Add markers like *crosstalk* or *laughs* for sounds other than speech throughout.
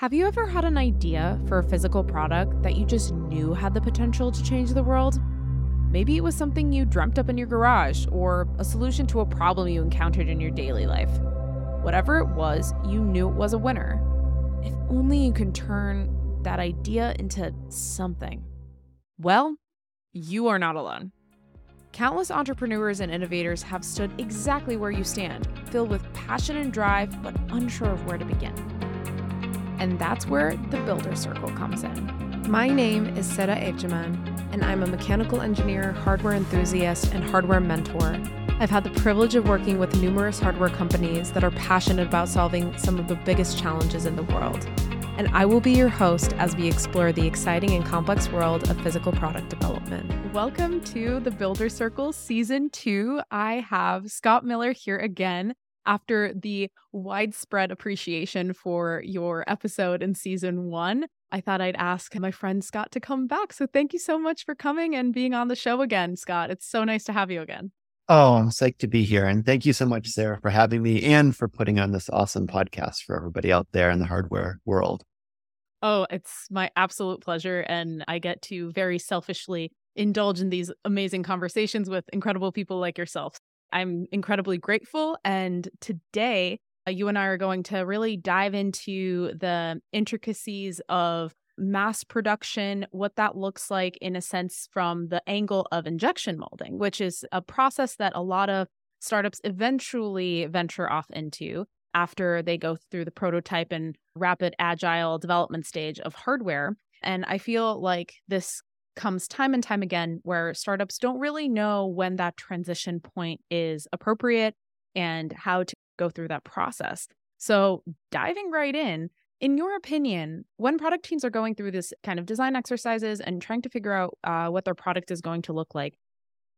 Have you ever had an idea for a physical product that you just knew had the potential to change the world? Maybe it was something you dreamt up in your garage or a solution to a problem you encountered in your daily life. Whatever it was, you knew it was a winner. If only you can turn that idea into something. Well, you are not alone. Countless entrepreneurs and innovators have stood exactly where you stand, filled with passion and drive, but unsure of where to begin. And that's where the Builder Circle comes in. My name is Seda Evcimen, and I'm a mechanical engineer, hardware enthusiast, and hardware mentor. I've had the privilege of working with numerous hardware companies that are passionate about solving some of the biggest challenges in the world. And I will be your host as we explore the exciting and complex world of physical product development. Welcome to the Builder Circle Season 2. I have Scott Miller here again after the widespread appreciation for your episode in season one, I thought I'd ask my friend Scott to come back. So thank you so much for coming and being on the show again, Scott. It's so nice to have you again. Oh, I'm psyched to be here. And thank you so much, mm-hmm. Sarah, for having me and for putting on this awesome podcast for everybody out there in the hardware world. Oh, it's my absolute pleasure. And I get to very selfishly indulge in these amazing conversations with incredible people like yourself. I'm incredibly grateful. And today, uh, you and I are going to really dive into the intricacies of mass production, what that looks like in a sense from the angle of injection molding, which is a process that a lot of startups eventually venture off into after they go through the prototype and rapid agile development stage of hardware. And I feel like this comes time and time again where startups don't really know when that transition point is appropriate and how to go through that process. So, diving right in, in your opinion, when product teams are going through this kind of design exercises and trying to figure out uh, what their product is going to look like,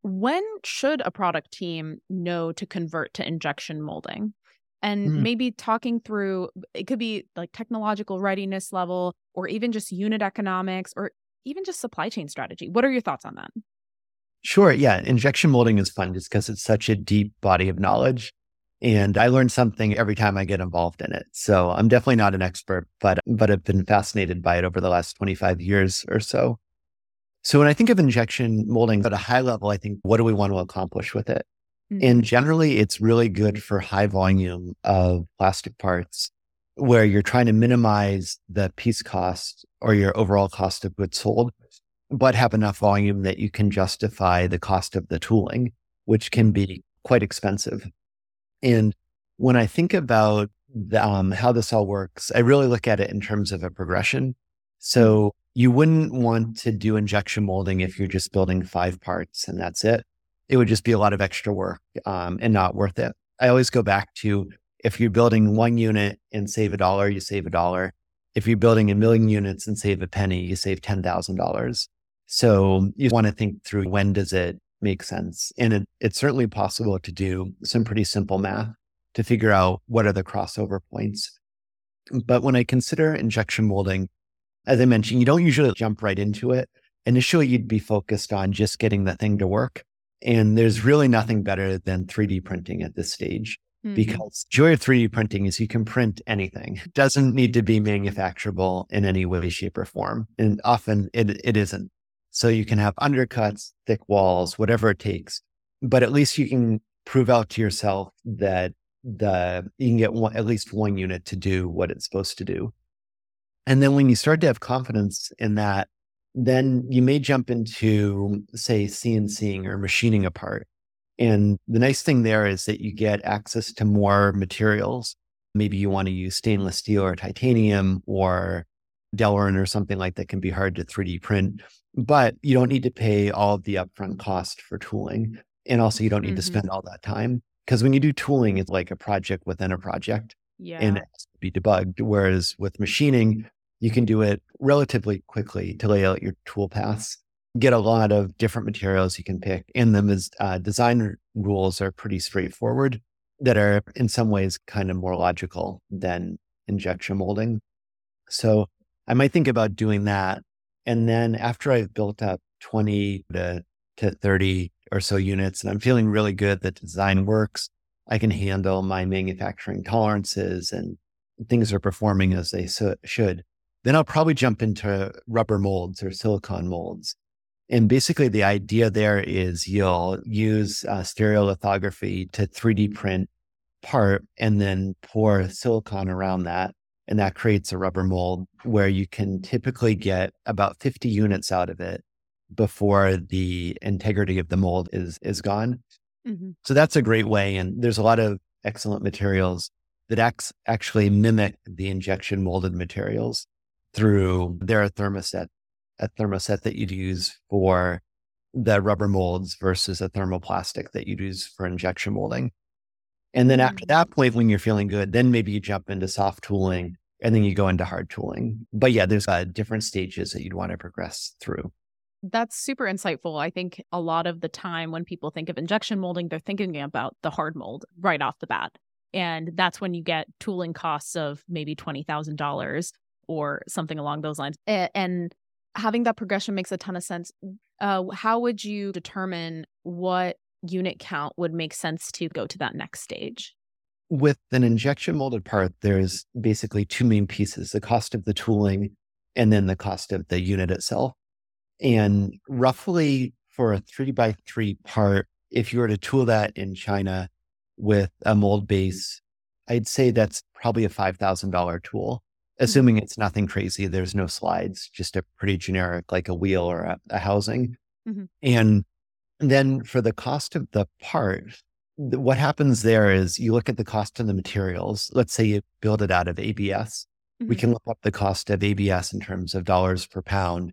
when should a product team know to convert to injection molding? And mm. maybe talking through it could be like technological readiness level or even just unit economics or even just supply chain strategy. What are your thoughts on that? Sure. Yeah. Injection molding is fun just because it's such a deep body of knowledge. And I learn something every time I get involved in it. So I'm definitely not an expert, but but I've been fascinated by it over the last 25 years or so. So when I think of injection molding at a high level, I think what do we want to accomplish with it? Mm-hmm. And generally it's really good for high volume of plastic parts where you're trying to minimize the piece cost or your overall cost of goods sold, but have enough volume that you can justify the cost of the tooling, which can be quite expensive. And when I think about the, um, how this all works, I really look at it in terms of a progression. So you wouldn't want to do injection molding if you're just building five parts and that's it. It would just be a lot of extra work um, and not worth it. I always go back to if you're building one unit and save a dollar, you save a dollar. If you're building a million units and save a penny, you save $10,000. So you want to think through when does it make sense? And it, it's certainly possible to do some pretty simple math to figure out what are the crossover points. But when I consider injection molding, as I mentioned, you don't usually jump right into it. Initially, you'd be focused on just getting the thing to work. And there's really nothing better than 3D printing at this stage. Mm-hmm. Because joy of 3D printing is you can print anything. It doesn't need to be manufacturable in any way, shape, or form. And often it, it isn't. So you can have undercuts, thick walls, whatever it takes. But at least you can prove out to yourself that the you can get one, at least one unit to do what it's supposed to do. And then when you start to have confidence in that, then you may jump into, say, CNCing or machining a part. And the nice thing there is that you get access to more materials. Maybe you want to use stainless steel or titanium or Delrin or something like that can be hard to 3D print, but you don't need to pay all of the upfront cost for tooling. And also, you don't need mm-hmm. to spend all that time because when you do tooling, it's like a project within a project yeah. and it has to be debugged. Whereas with machining, you can do it relatively quickly to lay out your tool paths get a lot of different materials you can pick. And them as uh, design rules are pretty straightforward that are in some ways kind of more logical than injection molding. So I might think about doing that. And then after I've built up 20 to, to 30 or so units and I'm feeling really good that design works, I can handle my manufacturing tolerances and things are performing as they so, should, then I'll probably jump into rubber molds or silicone molds. And basically, the idea there is you'll use uh, stereolithography to 3D print part and then pour silicone around that. And that creates a rubber mold where you can typically get about 50 units out of it before the integrity of the mold is is gone. Mm-hmm. So that's a great way. And there's a lot of excellent materials that acts, actually mimic the injection molded materials through their thermoset, a thermoset that you'd use for the rubber molds versus a thermoplastic that you'd use for injection molding. And then after that mm. point, when you're feeling good, then maybe you jump into soft tooling and then you go into hard tooling. But yeah, there's uh, different stages that you'd want to progress through. That's super insightful. I think a lot of the time when people think of injection molding, they're thinking about the hard mold right off the bat. And that's when you get tooling costs of maybe $20,000 or something along those lines. And having that progression makes a ton of sense. Uh, how would you determine what unit count would make sense to go to that next stage? With an injection molded part, there's basically two main pieces the cost of the tooling and then the cost of the unit itself. And roughly for a three by three part, if you were to tool that in China with a mold base, I'd say that's probably a $5,000 tool. Assuming it's nothing crazy. There's no slides, just a pretty generic, like a wheel or a, a housing. Mm-hmm. And then for the cost of the part, what happens there is you look at the cost of the materials. Let's say you build it out of ABS. Mm-hmm. We can look up the cost of ABS in terms of dollars per pound.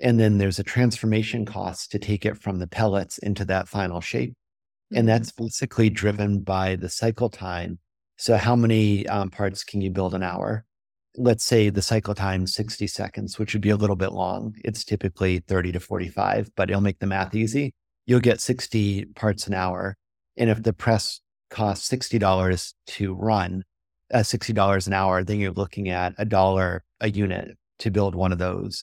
And then there's a transformation cost to take it from the pellets into that final shape. Mm-hmm. And that's basically driven by the cycle time. So, how many um, parts can you build an hour? Let's say the cycle time 60 seconds, which would be a little bit long. It's typically 30 to 45, but it'll make the math uh-huh. easy you'll get 60 parts an hour. And if mm-hmm. the press costs $60 to run, uh, $60 an hour, then you're looking at a dollar a unit to build one of those.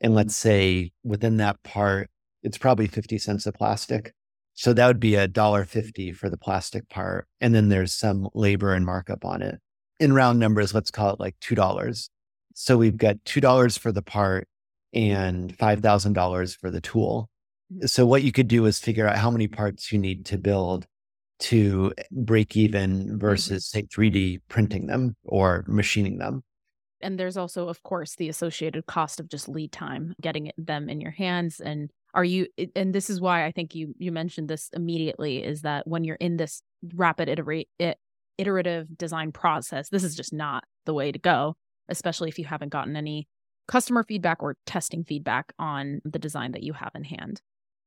And let's mm-hmm. say within that part, it's probably 50 cents of plastic. So that would be a dollar fifty for the plastic part. And then there's some labor and markup on it. In round numbers, let's call it like $2. So we've got $2 for the part and $5,000 for the tool. So what you could do is figure out how many parts you need to build to break even mm-hmm. versus say 3D printing them or machining them. And there's also of course the associated cost of just lead time getting them in your hands and are you and this is why I think you you mentioned this immediately is that when you're in this rapid iterate iterative design process this is just not the way to go especially if you haven't gotten any customer feedback or testing feedback on the design that you have in hand.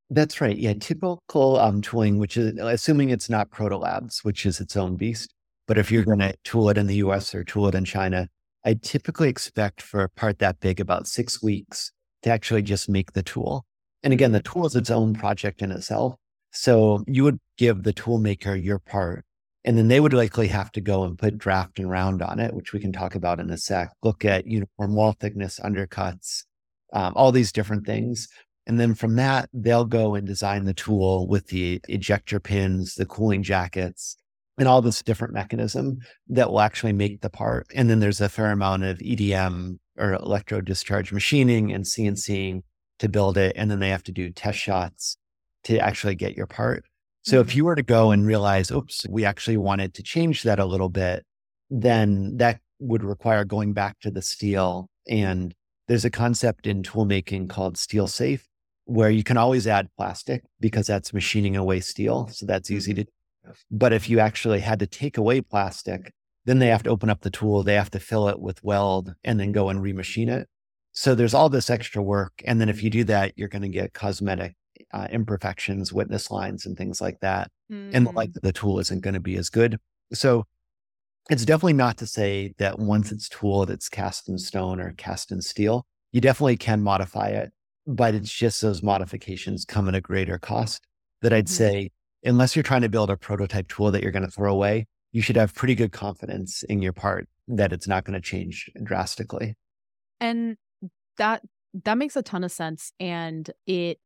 That's right. Yeah. Typical um, tooling, which is assuming it's not Proto Labs, which is its own beast. But if you're going to tool it in the US or tool it in China, I typically expect for a part that big about six weeks to actually just make the tool. And again, the tool is its own project in itself. So you would give the tool maker your part, and then they would likely have to go and put draft and round on it, which we can talk about in a sec. Look at uniform wall thickness, undercuts, um, all these different things. And then from that, they'll go and design the tool with the ejector pins, the cooling jackets, and all this different mechanism that will actually make the part. And then there's a fair amount of EDM or electro discharge machining and CNCing to build it. And then they have to do test shots to actually get your part. So if mm-hmm. you were to go and realize, oops, we actually wanted to change that a little bit, then that would require going back to the steel. And there's a concept in tool making called steel safe, where you can always add plastic because that's machining away steel. So that's easy mm-hmm. to But if you actually had to take away plastic, then they have to open up the tool, they have to fill it with weld and then go and remachine it. So there's all this extra work. And then if you do that, you're going to get cosmetic uh, imperfections, witness lines, and things like that. Mm-hmm. And like the tool isn't going to be as good. So it's definitely not to say that once it's tooled, it's cast in stone or cast in steel. You definitely can modify it but it's just those modifications come at a greater cost that I'd mm-hmm. say, unless you're trying to build a prototype tool that you're going to throw away, you should have pretty good confidence in your part that it's not going to change drastically. And that that makes a ton of sense and it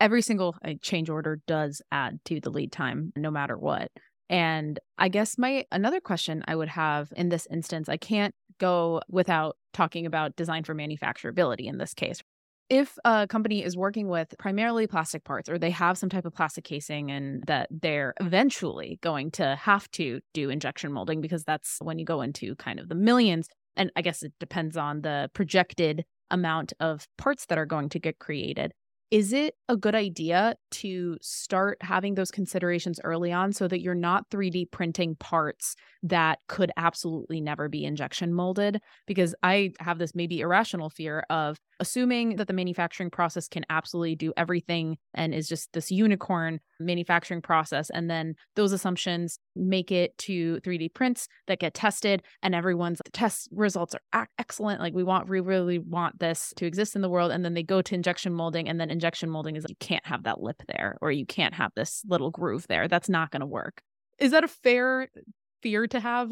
every single uh, change order does add to the lead time no matter what. And I guess my another question I would have in this instance, I can't go without talking about design for manufacturability in this case. If a company is working with primarily plastic parts or they have some type of plastic casing and that they're eventually going to have to do injection molding because that's when you go into kind of the millions and I guess it depends on the projected amount of parts that are going to get created is it a good idea to start having those considerations early on so that you're not 3D printing parts that could absolutely never be injection molded? Because I have this maybe irrational fear of assuming that the manufacturing process can absolutely do everything and is just this unicorn manufacturing process. And then those assumptions make it to 3D prints that get tested, and everyone's test results are excellent. Like we want, we really want this to exist in the world. And then they go to injection molding, and then injection molding is like, you can't have that lip there, or you can't have this little groove there. That's not going to work. Is that a fair fear to have?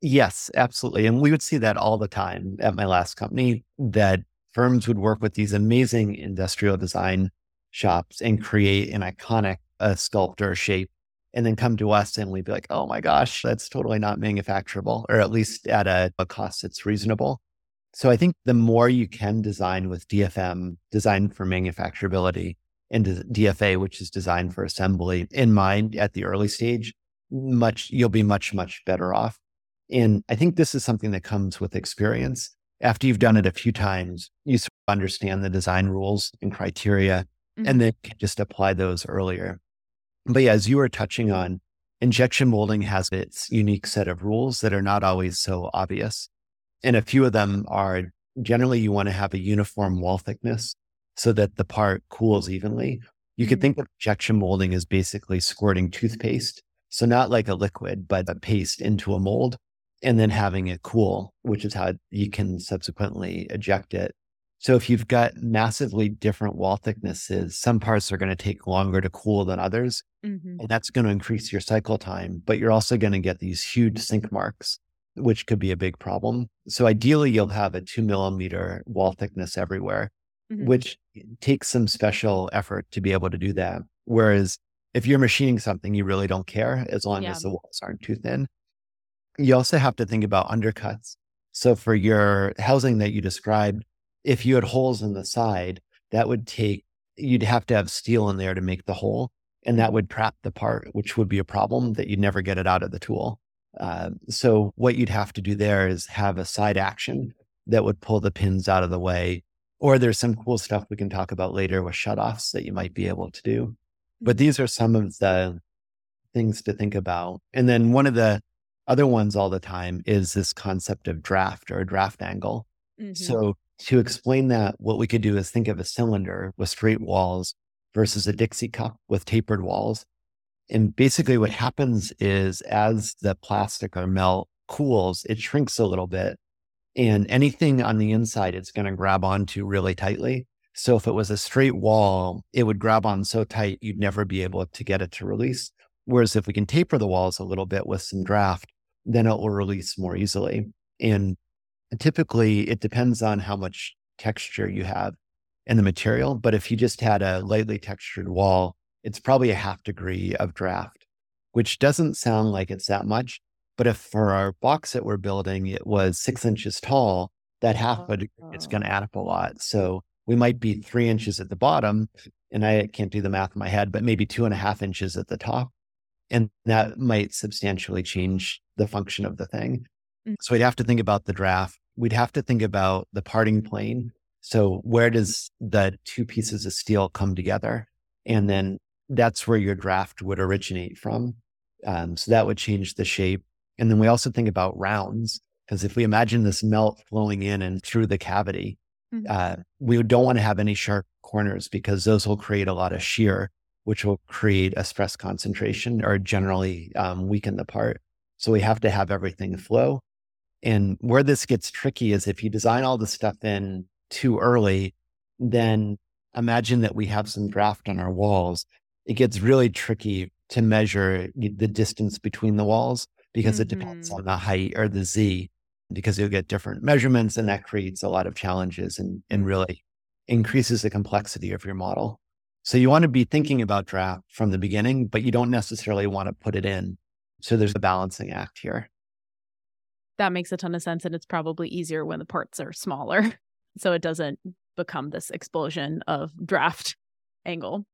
Yes, absolutely. And we would see that all the time at my last company that firms would work with these amazing industrial design shops and create an iconic uh, sculptor shape and then come to us and we'd be like, oh my gosh, that's totally not manufacturable, or at least at a, a cost that's reasonable. So I think the more you can design with DFM, design for manufacturability, and DFA, which is designed for assembly, in mind at the early stage, much you'll be much much better off. And I think this is something that comes with experience after you've done it a few times, you sort of understand the design rules and criteria, mm-hmm. and then can just apply those earlier. But yeah, as you were touching on, injection molding has its unique set of rules that are not always so obvious. And a few of them are generally you want to have a uniform wall thickness so that the part cools evenly. You mm-hmm. could think of injection molding as basically squirting toothpaste. So not like a liquid, but a paste into a mold and then having it cool, which is how you can subsequently eject it. So if you've got massively different wall thicknesses, some parts are going to take longer to cool than others. Mm-hmm. And that's going to increase your cycle time, but you're also going to get these huge sink marks, which could be a big problem. So ideally, you'll have a two millimeter wall thickness everywhere, mm-hmm. which takes some special effort to be able to do that. Whereas if you're machining something, you really don't care as long yeah. as the walls aren't too thin you also have to think about undercuts. So for your housing that you described, if you had holes in the side, that would take, you'd have to have steel in there to make the hole. And that would trap the part, which would be a problem that you'd never get it out of the tool. Uh, so what you'd have to do there is have a side action that would pull the pins out of the way. Or there's some cool stuff we can talk about later with shutoffs that you might be able to do. But mm-hmm. these are some of the things to think about. And then one of the other ones all the time is this concept of draft or draft angle. Mm-hmm. So to explain that, what we could do is think of a cylinder with straight walls versus a Dixie cup with tapered walls. And basically what happens is as the plastic or melt cools, it shrinks a little bit. And anything on the inside, it's going to grab onto really tightly. So if it was a straight wall, it would grab on so tight, you'd never be able to get it to release. Whereas if we can taper the walls a little bit with some draft, then it will release more easily. And typically it depends on how much texture you have in the material. But if you just had a lightly textured wall, it's probably a half degree of draft, which doesn't sound like it's that much. But if for our box that we're building, it was six inches tall, that half a degree, it's going to add up a lot. So we might be three inches at the bottom, and I can't do the math in my head, but maybe two and a half inches at the top. And that might substantially change the function of the thing. Mm-hmm. So we'd have to think about the draft. We'd have to think about the parting plane. So where does the two pieces of steel come together? And then that's where your draft would originate from. Um, so that would change the shape. And then we also think about rounds, because if we imagine this melt flowing in and through the cavity, mm-hmm. uh, we don't want to have any sharp corners because those will create a lot of shear, which will create a stress concentration or generally um, weaken the part. So we have to have everything flow. And where this gets tricky is if you design all the stuff in too early, then imagine that we have some draft on our walls. It gets really tricky to measure the distance between the walls because mm-hmm. it depends mm-hmm. on the height or the Z, because you'll get different measurements and that creates a lot of challenges and, and really increases the complexity of your model. So you want to be thinking about draft from the beginning, but you don't necessarily want to put it in So there's a balancing act here. That makes a ton of sense. And it's probably easier when the parts are smaller. *laughs* So it doesn't become this explosion of draft angle.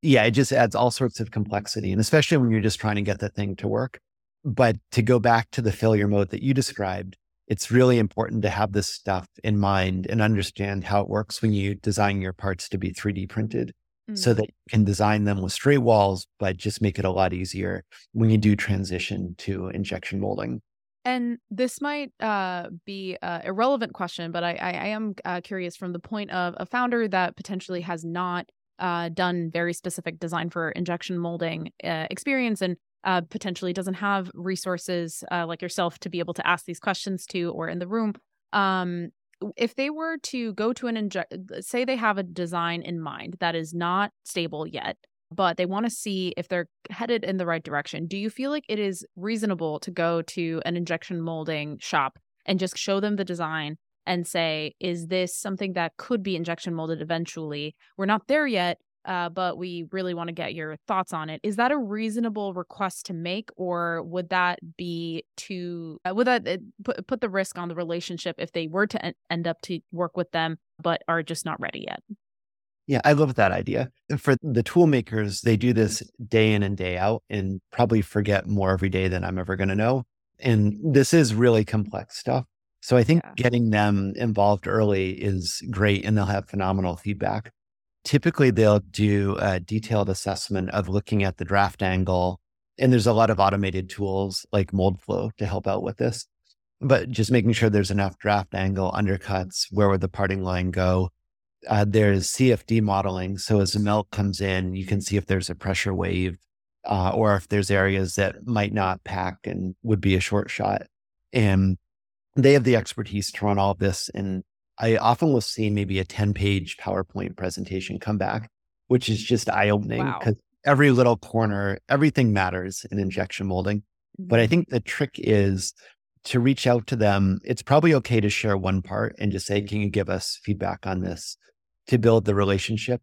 Yeah, it just adds all sorts of complexity. And especially when you're just trying to get the thing to work. But to go back to the failure mode that you described, it's really important to have this stuff in mind and understand how it works when you design your parts to be 3D printed mm-hmm. so that you can design them with straight walls, but just make it a lot easier when you do transition to injection molding. And this might uh, be a irrelevant question, but I, I, I am uh, curious from the point of a founder that potentially has not uh, done very specific design for injection molding uh, experience and uh, potentially doesn't have resources uh, like yourself to be able to ask these questions to or in the room. Um, if they were to go to an inject, say they have a design in mind that is not stable yet, but they want to see if they're headed in the right direction. Do you feel like it is reasonable to go to an injection molding shop and just show them the design and say, is this something that could be injection molded eventually? We're not there yet, uh, but we really want to get your thoughts on it. Is that a reasonable request to make, or would that be to uh, would that uh, put put the risk on the relationship if they were to en- end up to work with them but are just not ready yet? Yeah, I love that idea. For the tool makers, they do this day in and day out and probably forget more every day than I'm ever going to know. And this is really complex stuff. So I think yeah. getting them involved early is great and they'll have phenomenal feedback. Typically, they'll do a detailed assessment of looking at the draft angle. And there's a lot of automated tools like Moldflow to help out with this. But just making sure there's enough draft angle undercuts, where would the parting line go? Uh, there's CFD modeling. So as the melt comes in, you can see if there's a pressure wave uh, or if there's areas that might not pack and would be a short shot. And they have the expertise to run all of this. And I often will see maybe a 10 page PowerPoint presentation come back, which is just eye opening because wow. every little corner, everything matters in injection molding. But I mm-hmm. think the trick is to reach out to them. It's probably okay to share one part and just say, can you give us feedback on this? To build the relationship.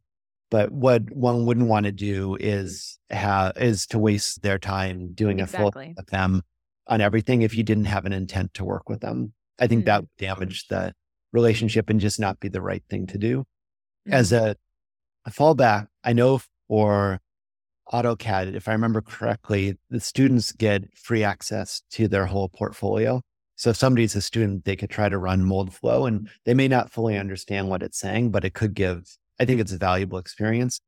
But what one wouldn't want to do is have is to waste their time doing exactly. a full with them on everything if you didn't have an intent to work with them. I think mm-hmm. that would damage the relationship and just not be the right thing to do. Mm-hmm. As a, a fallback, I know for AutoCAD, if I remember correctly, the students get free access to their whole portfolio. So if somebody's a student, they could try to run Moldflow and they may not fully understand what it's saying, but it could give, I think it's a valuable experience.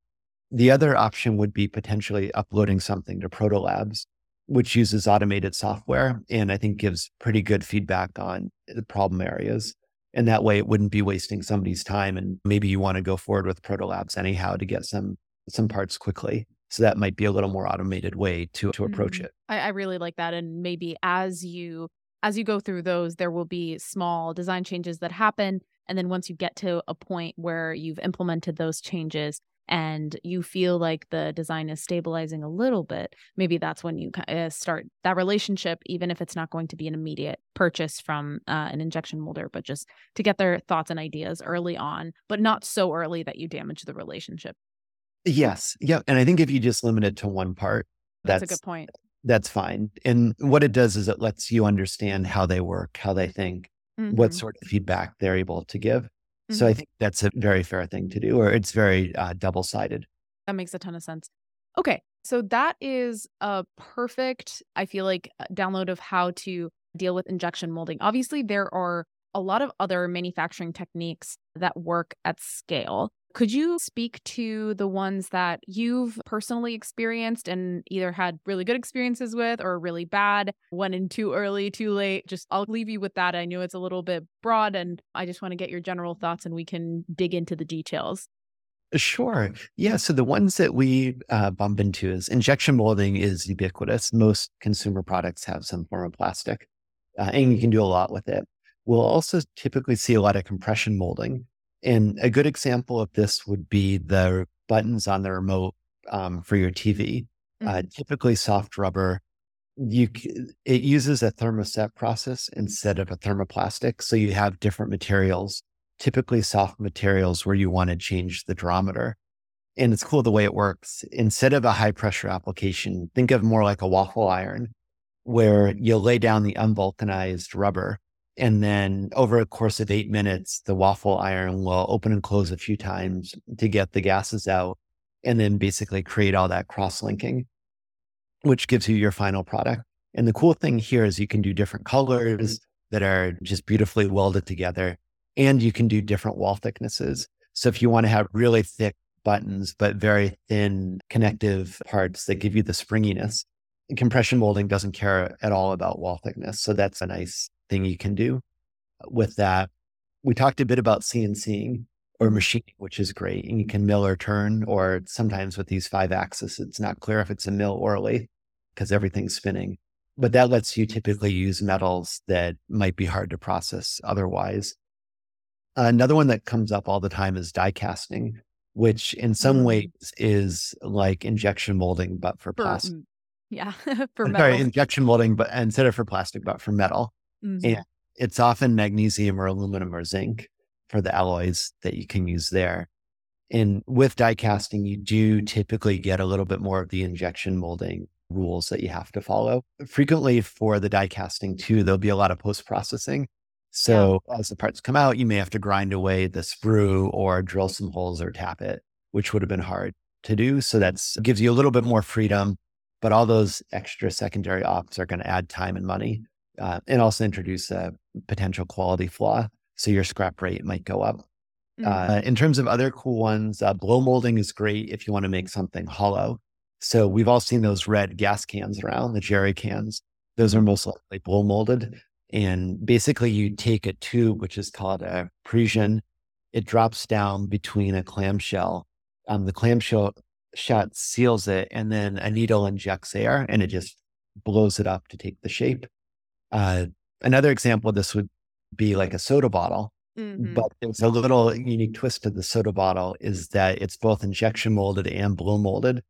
The other option would be potentially uploading something to Protolabs, which uses automated software and I think gives pretty good feedback on the problem areas. And that way it wouldn't be wasting somebody's time. And maybe you want to go forward with Protolabs anyhow to get some some parts quickly. So that might be a little more automated way to to approach mm-hmm. it. I, I really like that. And maybe as you as you go through those, there will be small design changes that happen. And then once you get to a point where you've implemented those changes and you feel like the design is stabilizing a little bit, maybe that's when you uh, start that relationship, even if it's not going to be an immediate purchase from uh, an injection molder, but just to get their thoughts and ideas early on, but not so early that you damage the relationship. Yes. Yeah. And I think if you just limit it to one part, that's, that's a good point that's fine. And what it does is it lets you understand how they work, how they think, mm-hmm. what sort of feedback they're able to give. Mm-hmm. So I mm-hmm. think that's a very fair thing to do, or it's very uh, double sided. That makes a ton of sense. Okay. So that is a perfect, I feel like, uh, download of how to deal with injection molding. Obviously, there are a lot of other manufacturing techniques that work at scale. Could you speak to the ones that you've personally experienced and either had really good experiences with or really bad, went in too early, too late? Just I'll leave you with that. I know it's a little bit broad and I just want to get your general thoughts and we can dig into the details. Sure. Yeah. So the ones that we uh, bump into is injection molding is ubiquitous. Most consumer products have some form of plastic, uh, and you can do a lot with it. We'll also typically see a lot of compression molding, and a good example of this would be the buttons on the remote um, for your TV. Uh, mm-hmm. Uh, typically, soft rubber. You it uses a thermoset process instead of a thermoplastic, so you have different materials. Typically, soft materials where you want to change the durometer. And it's cool the way it works. Instead of a high pressure application, think of more like a waffle iron. where you'll lay down the unvulcanized rubber. And then over a course of eight minutes, the waffle iron will open and close a few times to get the gases out and then basically create all that cross linking, which gives you your final product. And the cool thing here is you can do different colors that are just beautifully welded together and you can do different wall thicknesses. So if you want to have really thick buttons, but very thin connective parts that give you the springiness, compression molding doesn't care at all about wall thickness. So that's a nice thing you can do with that. We talked a bit about CNCing or machining, which is great. And you can mill or turn, or sometimes with these five axis, it's not clear if it's a mill or a lathe because everything's spinning. But that lets you typically use metals that might be hard to process otherwise. Another one that comes up all the time is die casting, which in some mm. ways is like injection molding, but for, for plastic. Yeah, *laughs* for metal. Sorry, injection molding, but instead of for plastic, but for metal. Mm-hmm. And it's often magnesium or aluminum or zinc for the alloys that you can use there. And with die casting, you do typically get a little bit more of the injection molding rules that you have to follow. Frequently for the die casting too, there'll be a lot of post processing. So yeah. as the parts come out, you may have to grind away the sprue or drill some holes or tap it, which would have been hard to do. So that gives you a little bit more freedom, but all those extra secondary ops are going to add time and money uh, and also introduce a potential quality flaw. So your scrap rate might go up. Mm-hmm. Uh, in terms of other cool ones, uh, blow molding is great if you want to make something hollow. So we've all seen those red gas cans around, the jerry cans. Those are most likely blow molded. And basically, you take a tube, which is called a parison, it drops down between a clamshell. Um, the clamshell shut seals it, and then a needle injects air and it just blows it up to take the shape. Uh, another example of this would be like a soda bottle. Mm-hmm. But there's a little unique twist to the soda bottle is that it's both injection molded and blow molded.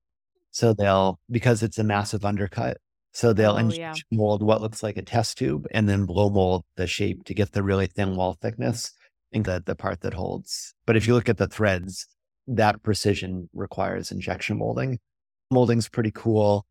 So they'll, because it's a massive undercut, so they'll oh, yeah. mold what looks like a test tube and then blow mold the shape to get the really thin wall thickness and the, the part that holds. But if you look at the threads, that precision requires injection molding. Molding's pretty cool.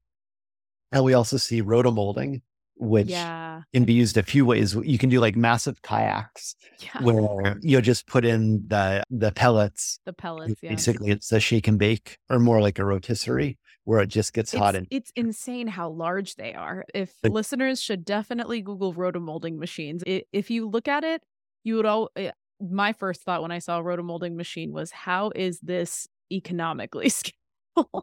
And we also see rotomolding, which yeah. can be used a few ways. You can do like massive kayaks yeah. where you'll just put in the the pellets. The pellets, yeah. Basically, it's a shake and bake or more like a rotisserie where it just gets it's, hot and it's insane how large they are. If listeners should definitely Google rotomolding machines. It, if you look at it, you would all. Eh, my first thought when I saw a rotomolding machine was, how is this economically *laughs* scalable?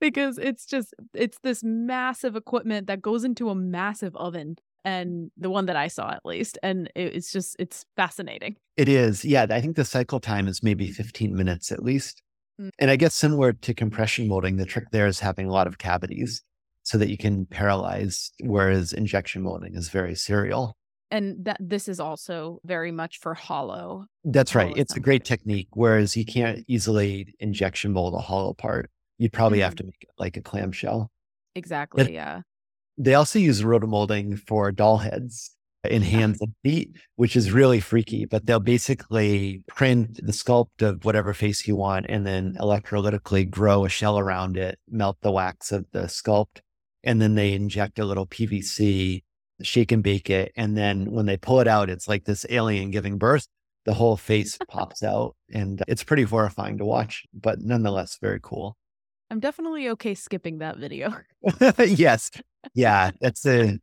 Because it's just it's this massive equipment that goes into a massive oven and the one that I saw at least. And it's just, it's fascinating. It is. Yeah. I think the cycle time is maybe 15 minutes at least. Mm. And I guess similar to compression molding, the trick there is having a lot of cavities so that you can parallelize, whereas injection molding is very serial. And that this is also very much for hollow. That's right. It's a great technique. Whereas you can't easily injection mold a hollow part. You'd probably mm-hmm. have to make it like a clamshell. Exactly. But yeah. They also use rotomolding for doll heads in hands and feet, which is really freaky. But they'll basically print the sculpt of whatever face you want and then electrolytically grow a shell around it, melt the wax of the sculpt, and then they inject a little PVC, shake and bake it. And then when they pull it out, it's like this alien giving birth. The whole face pops out and it's pretty horrifying to watch, but nonetheless, very cool. I'm definitely okay skipping that video. *laughs* *laughs* yes. Yeah. That's a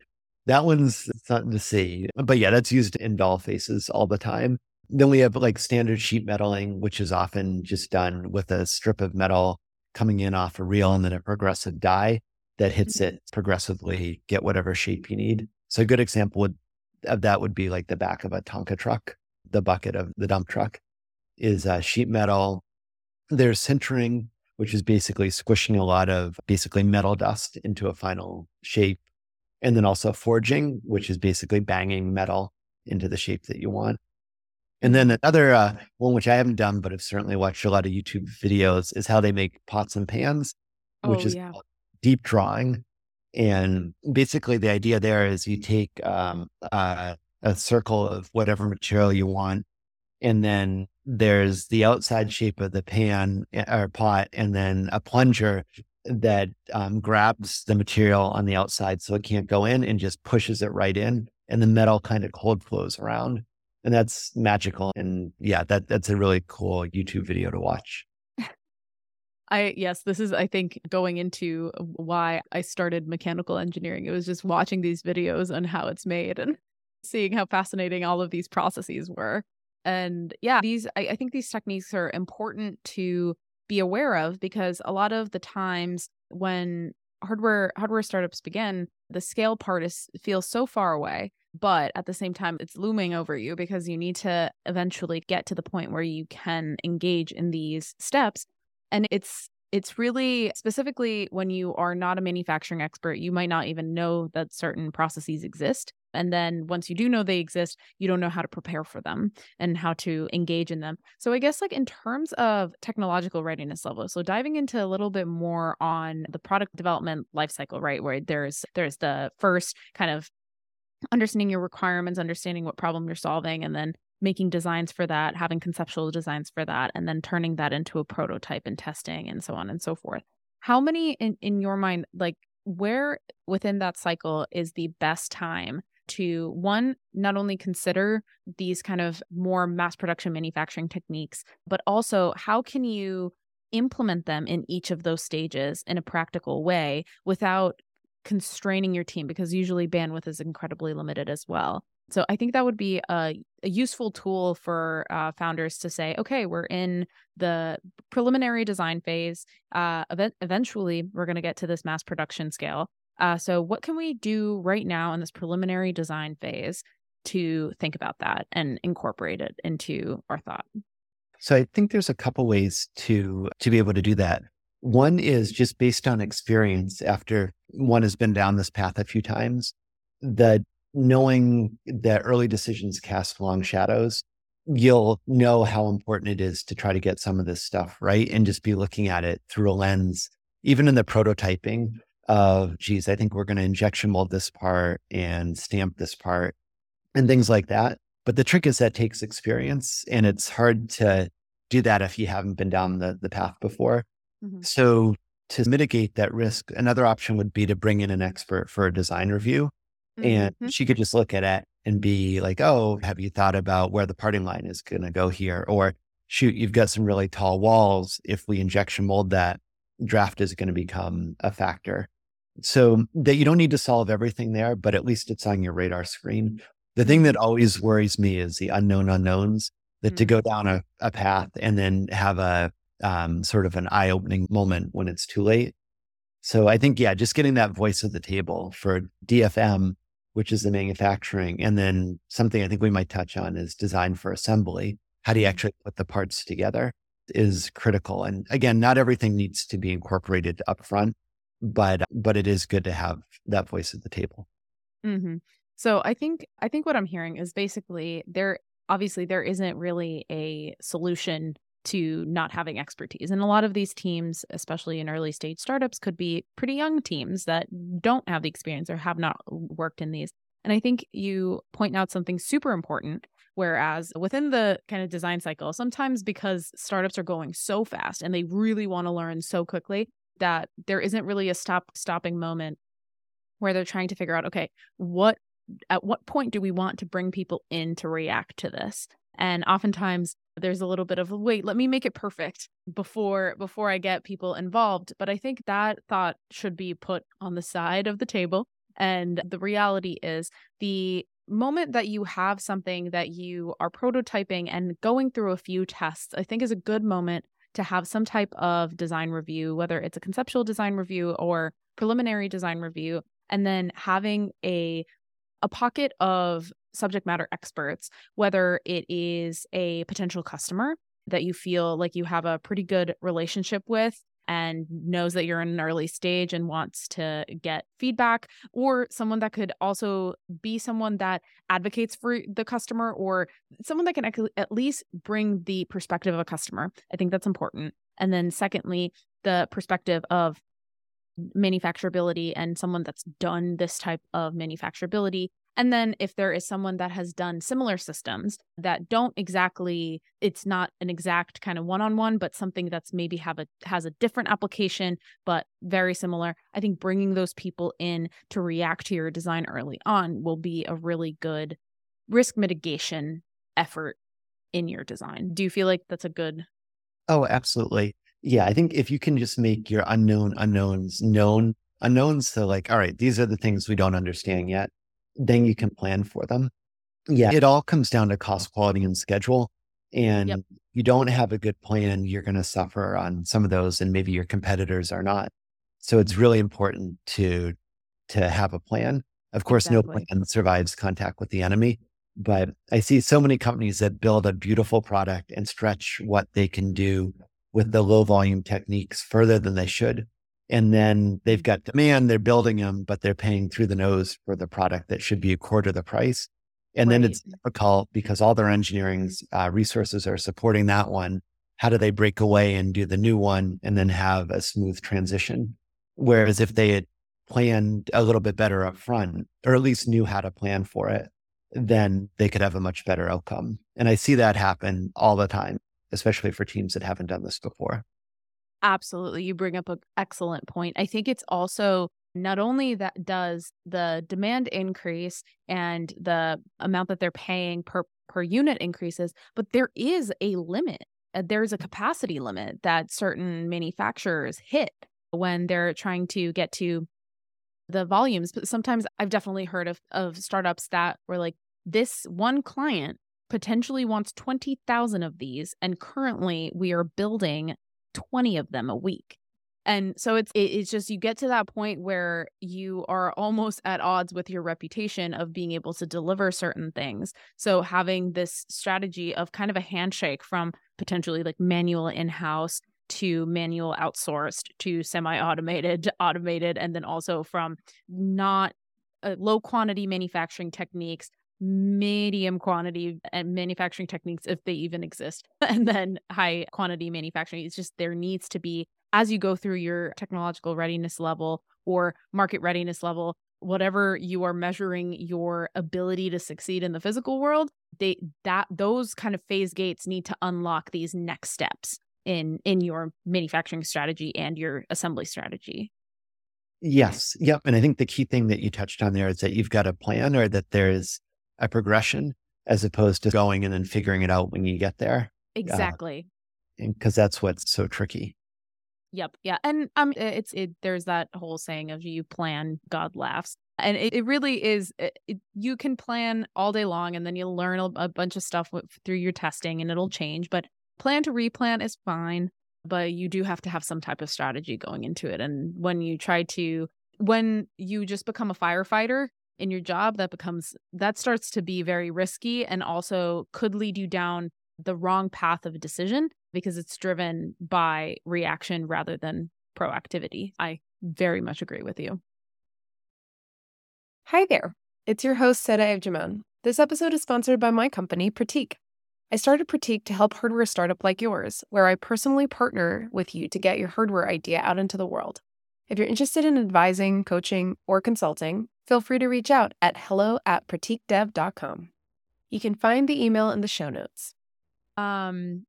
that one's something to see. But yeah, that's used in doll faces all the time. Then we have like standard sheet metaling, which is often just done with a strip of metal coming in off a reel and then a progressive die that hits mm-hmm. it progressively, get whatever shape you need. So a good example would, of that would be like the back of a Tonka truck, the bucket of the dump truck is uh, sheet metal. There's sintering, which is basically squishing a lot of basically metal dust into a final shape and then also forging, which is basically banging metal into the shape that you want. And then another uh, one, which I haven't done, but I've certainly watched a lot of YouTube videos, is how they make pots and pans, which oh, is yeah. deep drawing. And basically, the idea there is you take um, uh, a circle of whatever material you want, and then there's the outside shape of the pan eh, or pot, and then a plunger that um, grabs the material on the outside so it can't go in and just pushes it right in. And the metal kind of cold flows around. And that's magical. And yeah, that that's a really cool YouTube video to watch. I yes, this is I think going into why I started mechanical engineering. It was just watching these videos on how it's made and seeing how fascinating all of these processes were. And yeah, these I, I think these techniques are important to be aware of because a lot of the times when hardware hardware startups begin, the scale part is feels so far away, but at the same time it's looming over you because you need to eventually get to the point where you can engage in these steps. And it's it's really specifically when you are not a manufacturing expert, you might not even know that certain processes exist. And then once you do know they exist, you don't know how to prepare for them and how to engage in them. So I guess like in terms of technological readiness level, so diving into a little bit more on the product development lifecycle, right? Where there's there's the first kind of understanding your requirements, understanding what problem you're solving, and then making designs for that, having conceptual designs for that, and then turning that into a prototype and testing and so on and so forth. How many in, in your mind, like where within that cycle is the best time to one, not only consider these kind of more mass production manufacturing techniques, but also how can you implement them in each of those stages in a practical way without constraining your team because usually bandwidth is incredibly limited as well. So I think that would be a, a useful tool for uh, founders to say, okay, we're in the preliminary design phase. Uh, event- eventually, we're going to get to this mass production scale. Uh, so what can we do right now in this preliminary design phase to think about that and incorporate it into our thought? So I think there's a couple ways to to be able to do that. One is just based on experience after one has been down this path a few times, that knowing that early decisions cast long shadows, you'll know how important it is to try to get some of this stuff right and just be looking at it through a lens, even in the prototyping of, geez, I think we're going to injection mold this part and stamp this part and things like that. But the trick is that takes experience and it's hard to do that if you haven't been down the, the path before. Mm-hmm. So to mitigate that risk, another option would be to bring in an expert for a design review. Mm-hmm. And she could just look at it and be like, oh, have you thought about where the parting line is going to go here? Or shoot, you've got some really tall walls. If we injection mold that, draft is going to become a factor. So that you don't need to solve everything there, but at least it's on your radar screen. The thing that always worries me is the unknown unknowns that mm-hmm. to go down a, a path and then have a um, sort of an eye opening moment when it's too late. So I think, yeah, just getting that voice at the table for DFM, which is the manufacturing. And then something I think we might touch on is design for assembly. How do you mm-hmm. actually put the parts together is critical. And again, not everything needs to be incorporated upfront, but but it is good to have that voice at the table. Mm-hmm. So I think I think what I'm hearing is basically there obviously there isn't really a solution to not having expertise. And a lot of these teams, especially in early stage startups, could be pretty young teams that don't have the experience or have not worked in these. And I think you point out something super important. Whereas within the kind of design cycle, sometimes because startups are going so fast and they really want to learn so quickly that there isn't really a stop stopping moment where they're trying to figure out, okay, what at what point do we want to bring people in to react to this? And oftentimes there's a little bit of wait, let me make it perfect before before I get people involved. But I think that thought should be put on the side of the table. And the reality is the moment that you have something that you are prototyping and going through a few tests, I think is a good moment to have some type of design review, whether it's a conceptual design review or preliminary design review, and then having a a pocket of subject matter experts, whether it is a potential customer that you feel like you have a pretty good relationship with and knows that you're in an early stage and wants to get feedback, or someone that could also be someone that advocates for the customer or someone that can at least bring the perspective of a customer. I think that's important. And then, secondly, the perspective of manufacturability and someone that's done this type of manufacturability And then if there is someone that has done similar systems that don't exactly, it's not an exact kind of one on one, but something that's maybe have a has a different application, but very similar. I think bringing those people in to react to your design early on will be a really good risk mitigation effort in your design. Do you feel like that's a good? Oh, absolutely. Yeah, I think if you can just make your unknown unknowns known unknowns, so like, all right, these are the things we don't understand yet, then you can plan for them. Yeah, it all comes down to cost, quality, and schedule. And yep. you don't have a good plan, you're going to suffer on some of those, and maybe your competitors are not. So it's really important to to have a plan. Of course, exactly. no plan survives contact with the enemy. But I see so many companies that build a beautiful product and stretch what they can do with the low volume techniques further than they should. And then they've got demand, they're building them, but they're paying through the nose for the product that should be a quarter the price. And right. then it's difficult because all their engineering uh, resources are supporting that one. How do they break away and do the new one and then have a smooth transition? Whereas if they had planned a little bit better up front, or at least knew how to plan for it, then they could have a much better outcome. And I see that happen all the time, especially for teams that haven't done this before. Absolutely. You bring up an excellent point. I think it's also not only that does the demand increase and the amount that they're paying per per unit increases, but there is a limit. Uh, there's a capacity limit that certain manufacturers hit when they're trying to get to the volumes. But sometimes I've definitely heard of, of startups that were like, this one client potentially wants 20,000 of these. And currently we are building 20 of them a week. And so it's it's just you get to that point where you are almost at odds with your reputation of being able to deliver certain things. So having this strategy of kind of a handshake from potentially like manual in-house to manual outsourced to semi-automated to *laughs* automated and then also from not uh, low quantity manufacturing techniques medium quantity and manufacturing techniques if they even exist *laughs* and then high quantity manufacturing. It's just there needs to be as you go through your technological readiness level or market readiness level whatever you are measuring your ability to succeed in the physical world they that those kind of phase gates need to unlock these next steps in in your manufacturing strategy and your assembly strategy. Yes. Yep. And i think the key thing that you touched on there is that you've got a plan or that there's a progression as opposed to going and then figuring it out when you get there. Uh, exactly. Uh, because that's what's so tricky. Yep. Yeah. And um it's it there's that whole saying of you plan, God laughs. And it, it really is it, it, you can plan all day long and then you'll learn a, a bunch of stuff with, through your testing and it'll change, but plan to replan is fine, but you do have to have some type of strategy going into it. And when you try to when you just become a firefighter, in your job that becomes that starts to be very risky and also could lead you down the wrong path of a decision because it's driven by reaction rather than proactivity. I very much agree with you. Hi there. It's your host, Seda Evcimen. This episode is sponsored by my company, Pratik. I started Pratik to help hardware startup like yours, where I personally partner with you to get your hardware idea out into the world. If you're interested in advising, coaching, or consulting, feel free to reach out at hello at pratikdev.com. You can find the email in the show notes. Um,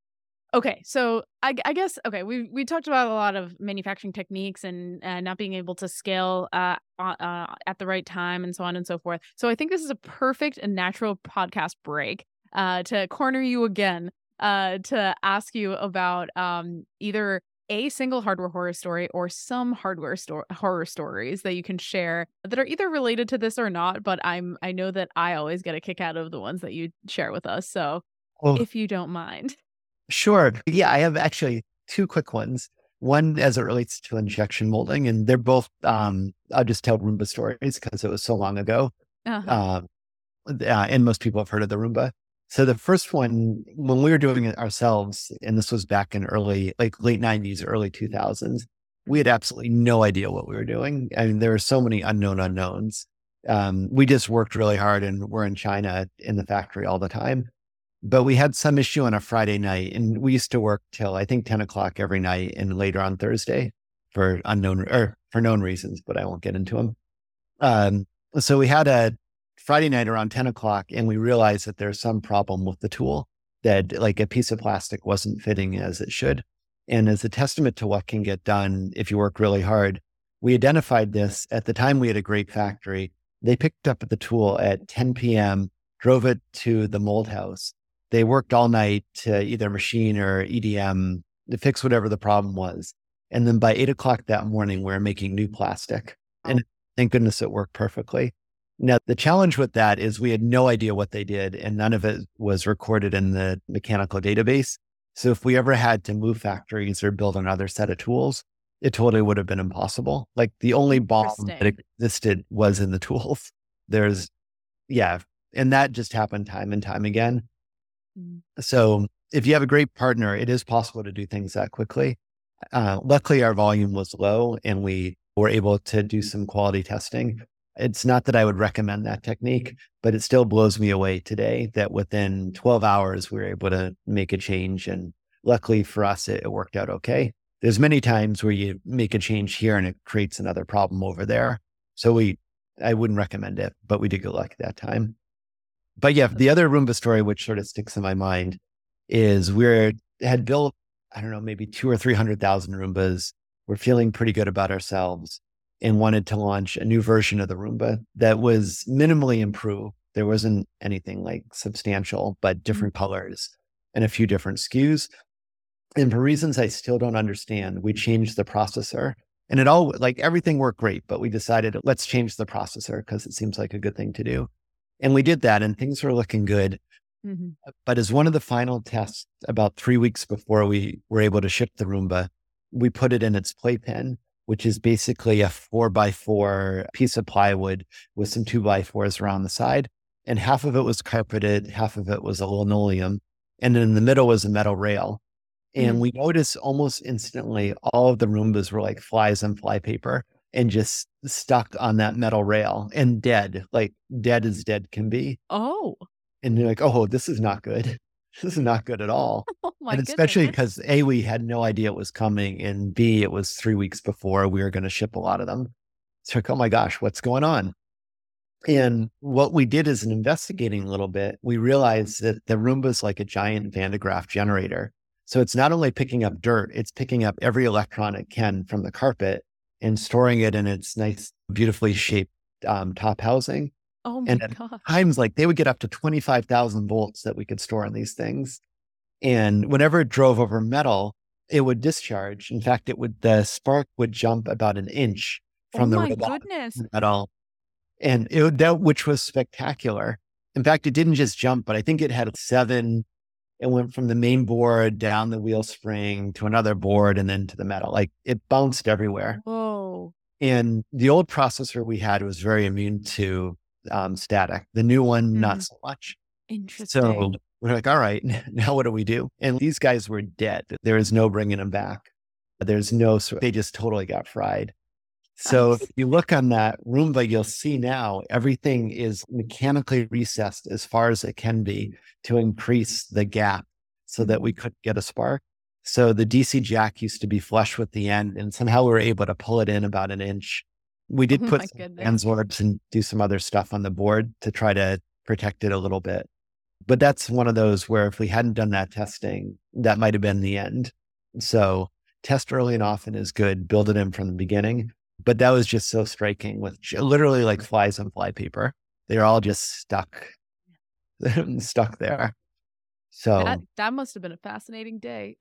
okay, so I, I guess okay, we we talked about a lot of manufacturing techniques and uh, not being able to scale uh, uh, at the right time and so on and so forth. So I think this is a perfect and natural podcast break uh, to corner you again uh, to ask you about um, either a single hardware horror story or some hardware sto- horror stories that you can share that are either related to this or not but i'm i know that i always get a kick out of the ones that you share with us so well, if you don't mind. Sure. Yeah i have actually two quick ones. One as it relates to injection molding and they're both um i'll just tell roomba stories because it was so long ago. Uh-huh. um uh, and most people have heard of the roomba so the first one, when we were doing it ourselves, and this was back in early, like late 90s, early 2000s, we had absolutely no idea what we were doing. I mean, there were so many unknown unknowns. Um, we just worked really hard and we're in China in the factory all the time. But we had some issue on a Friday night and we used to work till I think 10 o'clock every night and later on Thursday for unknown or for known reasons, but I won't get into them. Um, so we had a Friday night around 10 o'clock, and we realized that there's some problem with the tool that like a piece of plastic wasn't fitting as it should. And as a testament to what can get done if you work really hard, we identified this at the time we had a great factory. They picked up the tool at 10 p.m., drove it to the mold house. They worked all night to either machine or EDM to fix whatever the problem was. And then by eight o'clock that morning, we are making new plastic. Oh. And thank goodness it worked perfectly. Now, the challenge with that is we had no idea what they did, and none of it was recorded in the mechanical database. So if we ever had to move factories or build another set of tools, it totally would have been impossible. Like the only BOM that existed was in the *laughs* tools. There's, yeah. And that just happened time and time again. Mm. So if you have a great partner, it is possible to do things that quickly. Uh, luckily, our volume was low and we were able to do some quality testing. It's not that I would recommend that technique, mm-hmm. but it still blows me away today that within 12 hours, we were able to make a change. And luckily for us, it, it worked out okay. There's many times where you make a change here and it creates another problem over there. So we, I wouldn't recommend it, but we did get lucky that time. But yeah, the other Roomba story, which sort of sticks in my mind, is we had built, I don't know, maybe two or 300,000 Roombas. We're feeling pretty good about ourselves and wanted to launch a new version of the Roomba that was minimally improved. There wasn't anything like substantial, but mm-hmm. different colors and a few different SKUs. And for reasons I still don't understand, we changed the processor and it all like everything worked great, but we decided let's change the processor because it seems like a good thing to do. And we did that and things were looking good. Mm-hmm. But as one of the final tests, about three weeks before we were able to ship the Roomba, we put it in its playpen, which is basically a four by four piece of plywood with some two by fours around the side. And half of it was carpeted, half of it was a linoleum. And then in the middle was a metal rail. And mm-hmm. we noticed almost instantly all of the Roombas were like flies on flypaper and just stuck on that metal rail and dead, like dead as dead can be. Oh and you're like, oh, this is not good. *laughs* This is not good at all. *laughs* Oh and especially because A, we had no idea it was coming, and B, it was three weeks before we were going to ship a lot of them. So like, oh my gosh, what's going on? And what we did is in investigating a little bit, we realized that the Roomba is like a giant Van de Graaff generator. So it's not only picking up dirt, it's picking up every electron it can from the carpet and storing it in its nice, beautifully shaped um, top housing. Oh my and god! Times like they would get up to twenty five thousand volts that we could store on these things, and whenever it drove over metal, it would discharge. In fact, it would the spark would jump about an inch oh from oh the goodness. metal, and it would, that which was spectacular. In fact, it didn't just jump, but I think it had seven. It went from the main board down the wheel spring to another board and then to the metal. Like it bounced everywhere. Whoa. And the old processor we had was very immune to um, static. The new one, mm. not so much. Interesting. So we're like, all right, *laughs* now what do we do? And these guys were dead. There is no bringing them back. There's no, they just totally got fried. So if you look on that Roomba, you'll see now everything is mechanically recessed as far as it can be to increase the gap so that we mm. could get a spark. So the DC jack used to be flush with the end, and somehow we were able to pull it in about an inch we did oh *laughs* put some orbs and do some other stuff on the board to try to protect it a little bit. But that's one of those where if we hadn't done that testing, that might have been the end. So test early and often is good. Build it in from the beginning. But that was just so striking with literally like flies on flypaper. They're all just stuck, *laughs* stuck there. So that, that must have been a fascinating day.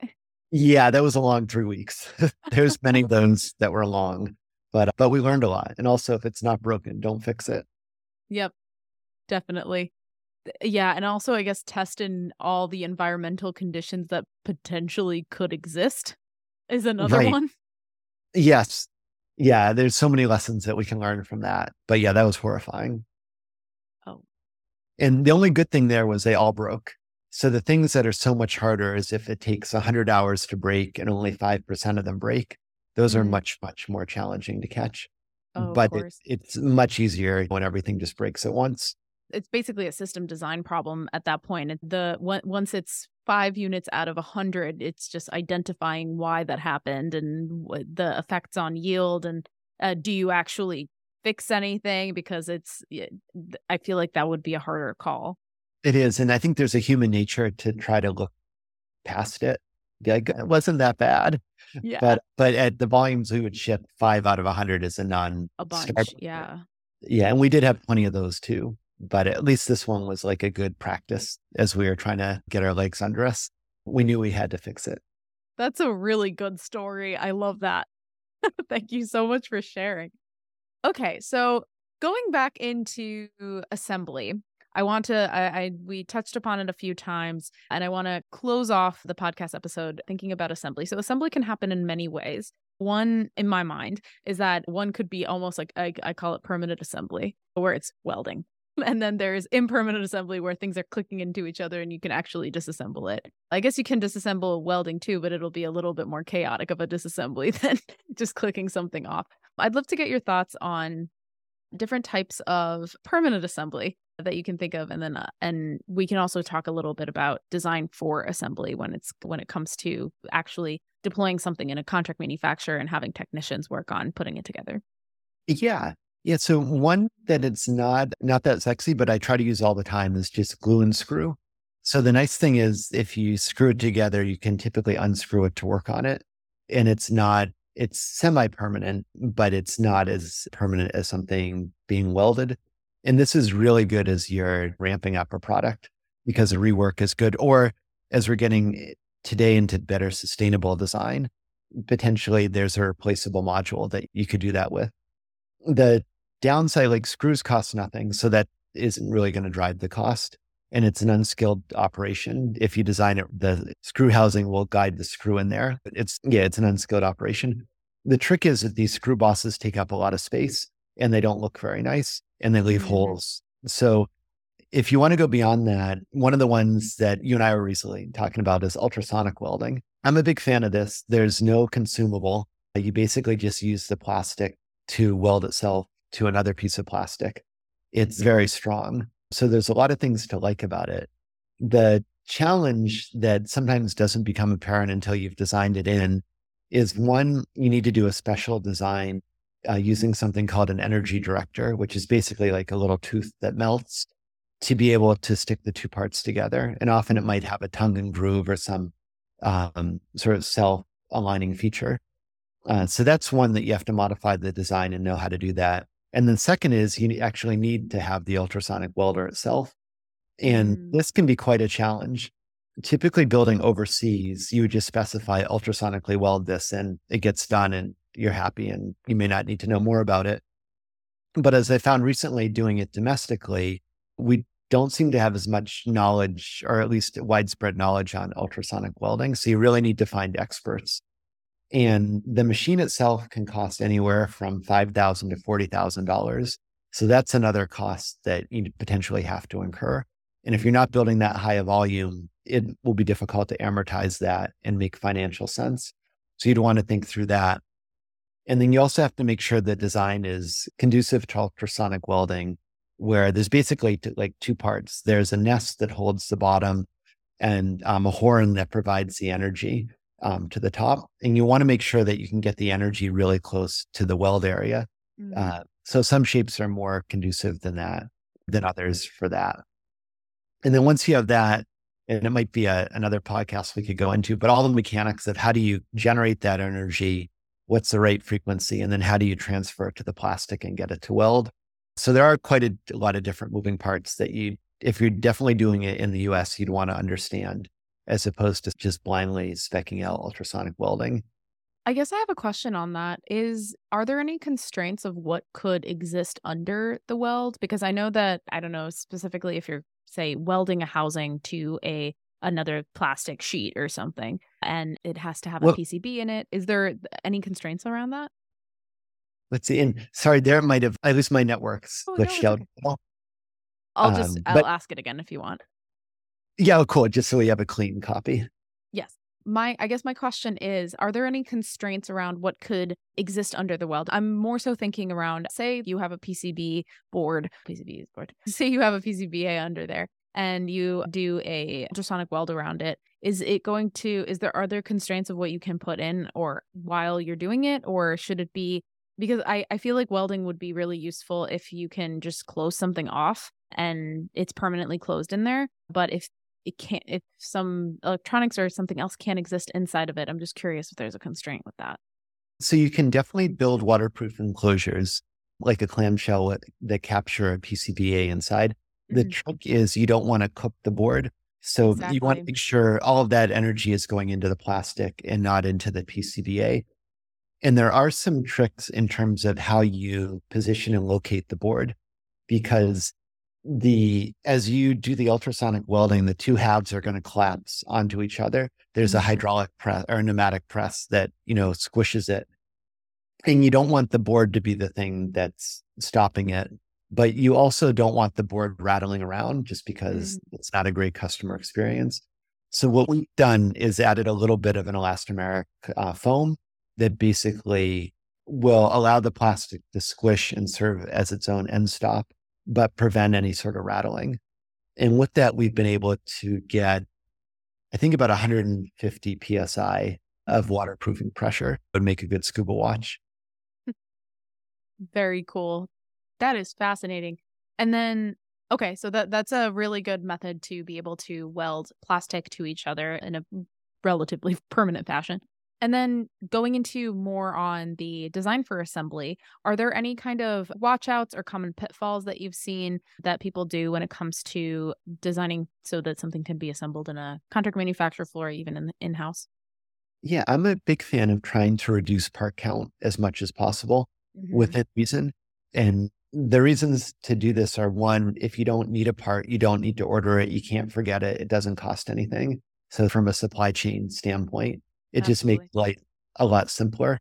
Yeah, that was a long three weeks. *laughs* There's many of those that were long. But uh, but we learned a lot. And also if it's not broken, don't fix it. Yep. Definitely. Yeah, and also I guess test in all the environmental conditions that potentially could exist is another right. one. Yes. Yeah, there's so many lessons that we can learn from that. But yeah, that was horrifying. Oh. And the only good thing there was they all broke. So the things that are so much harder is if it takes 100 hours to break and only 5% of them break. Those mm-hmm. are much, much more challenging to catch. Oh, but it, it's much easier when everything just breaks at once. It's basically a system design problem at that point. The once it's five units out of a hundred, it's just identifying why that happened and the effects on yield and uh, do you actually fix anything because it's I feel like that would be a harder call. It is. And I think there's a human nature to try to look past it. Like, it wasn't that bad. Yeah. But but at the volumes we would ship five out of a hundred is a non a bunch. Yeah. Yeah. And we did have plenty of those too. But at least this one was like a good practice as we were trying to get our legs under us. We knew we had to fix it. That's a really good story. I love that. *laughs* Thank you so much for sharing. Okay, so going back into assembly, I want to I, I, we touched upon it a few times and I want to close off the podcast episode thinking about assembly. So assembly can happen in many ways. One in my mind is that one could be almost like I, I call it permanent assembly where it's welding. *laughs* And then there's impermanent assembly where things are clicking into each other and you can actually disassemble it. I guess you can disassemble welding too, but it'll be a little bit more chaotic of a disassembly *laughs* than just clicking something off. I'd love to get your thoughts on different types of permanent assembly that you can think of and then uh, and we can also talk a little bit about design for assembly when it's when it comes to actually deploying something in a contract manufacturer and having technicians work on putting it together. Yeah. Yeah so one that it's not not that sexy but i try to use all the time is just glue and screw. So the nice thing is if you screw it together you can typically unscrew it to work on it and it's not it's semi permanent, but it's not as permanent as something being welded. And this is really good as you're ramping up a product because the rework is good. Or as we're getting eh, today into better sustainable design, potentially there's a replaceable module that you could do that with. The downside, like screws cost nothing. So that isn't really going to drive the cost. And it's an unskilled operation. If you design it, the screw housing will guide the screw in there. It's, yeah, it's an unskilled operation. The trick is that these screw bosses take up a lot of space and they don't look very nice and they leave mm-hmm. holes. So if you want to go beyond that, one of the ones that you and I were recently talking about is ultrasonic welding. I'm a big fan of this. There's no consumable. You basically just use the plastic to weld itself to another piece of plastic. It's very strong. So there's a lot of things to like about it. The challenge that sometimes doesn't become apparent until you've designed it in is one, you need to do a special design uh, using something called an energy director, which is basically like a little tooth that melts to be able to stick the two parts together. And often it might have a tongue and groove or some um, sort of self aligning feature. Uh, so that's one that you have to modify the design and know how to do that. And then second is you actually need to have the ultrasonic welder itself. And mm. this can be quite a challenge typically building overseas, you would just specify ultrasonically weld this and it gets done and you're happy and you may not need to know more about it. But as I found recently doing it domestically, we don't seem to have as much knowledge or at least widespread knowledge on ultrasonic welding. So you really need to find experts. And the machine itself can cost anywhere from 5,000 to $40,000. So that's another cost that you potentially have to incur. And if you're not building that high a volume, it will be difficult to amortize that and make financial sense. So you'd want to think through that. And then you also have to make sure the design is conducive to ultrasonic welding, where there's basically t- like two parts. There's a nest that holds the bottom and um, a horn that provides the energy um, to the top. And you want to make sure that you can get the energy really close to the weld area. Mm-hmm. Uh, so some shapes are more conducive than that, than others for that. And then once you have that, and it might be a, another podcast we could go into, but all the mechanics of how do you generate that energy? What's the right frequency? And then how do you transfer it to the plastic and get it to weld? So there are quite a, a lot of different moving parts that you, if you're definitely doing it in the US, you'd want to understand as opposed to just blindly specking out ultrasonic welding. I guess I have a question on that. Is are there any constraints of what could exist under the weld? Because I know that I don't know specifically if you're say welding a housing to a another plastic sheet or something and it has to have well, a PCB in it. Is there any constraints around that? Let's see. And sorry, there might have I lose my networks oh, no, out. Okay. I'll just um, I'll but, ask it again if you want. Yeah, cool. Just so we have a clean copy. Yes. My I guess my question is are there any constraints around what could exist under the weld? I'm more so thinking around say you have a PCB board, PCB board. *laughs* Say you have a PCBA under there and you do a ultrasonic weld around it is it going to is there are there constraints of what you can put in or while you're doing it or should it be because I, I feel like welding would be really useful if you can just close something off and it's permanently closed in there. But if it can't, if some electronics or something else can't exist inside of it, I'm just curious if there's a constraint with that. So you can definitely build waterproof enclosures like a clamshell that capture a PCBA inside. The mm-hmm. trick is you don't want to cook the board. So exactly. you want to make sure all of that energy is going into the plastic and not into the PCBA. And there are some tricks in terms of how you position and locate the board because the as you do the ultrasonic welding, the two halves are going to collapse onto each other. There's a mm-hmm. hydraulic press or a pneumatic press that, you know, squishes it. And you don't want the board to be the thing that's stopping it. But you also don't want the board rattling around just because mm-hmm. it's not a great customer experience. So what we've done is added a little bit of an elastomeric uh, foam that basically will allow the plastic to squish and serve as its own end stop, but prevent any sort of rattling. And with that, we've been able to get, I think, about 150 psi of waterproofing pressure would make a good scuba watch. *laughs* Very cool. That is fascinating. And then, okay, so that that's a really good method to be able to weld plastic to each other in a relatively *laughs* permanent fashion. And then going into more on the design for assembly, are there any kind of watchouts or common pitfalls that you've seen that people do when it comes to designing so that something can be assembled in a contract manufacturer floor, even in in house? Yeah, I'm a big fan of trying to reduce part count as much as possible mm-hmm. within reason. And the reasons to do this are one, if you don't need a part, you don't need to order it. You can't forget it. It doesn't cost anything. So, from a supply chain standpoint, it Absolutely. just makes life a lot simpler.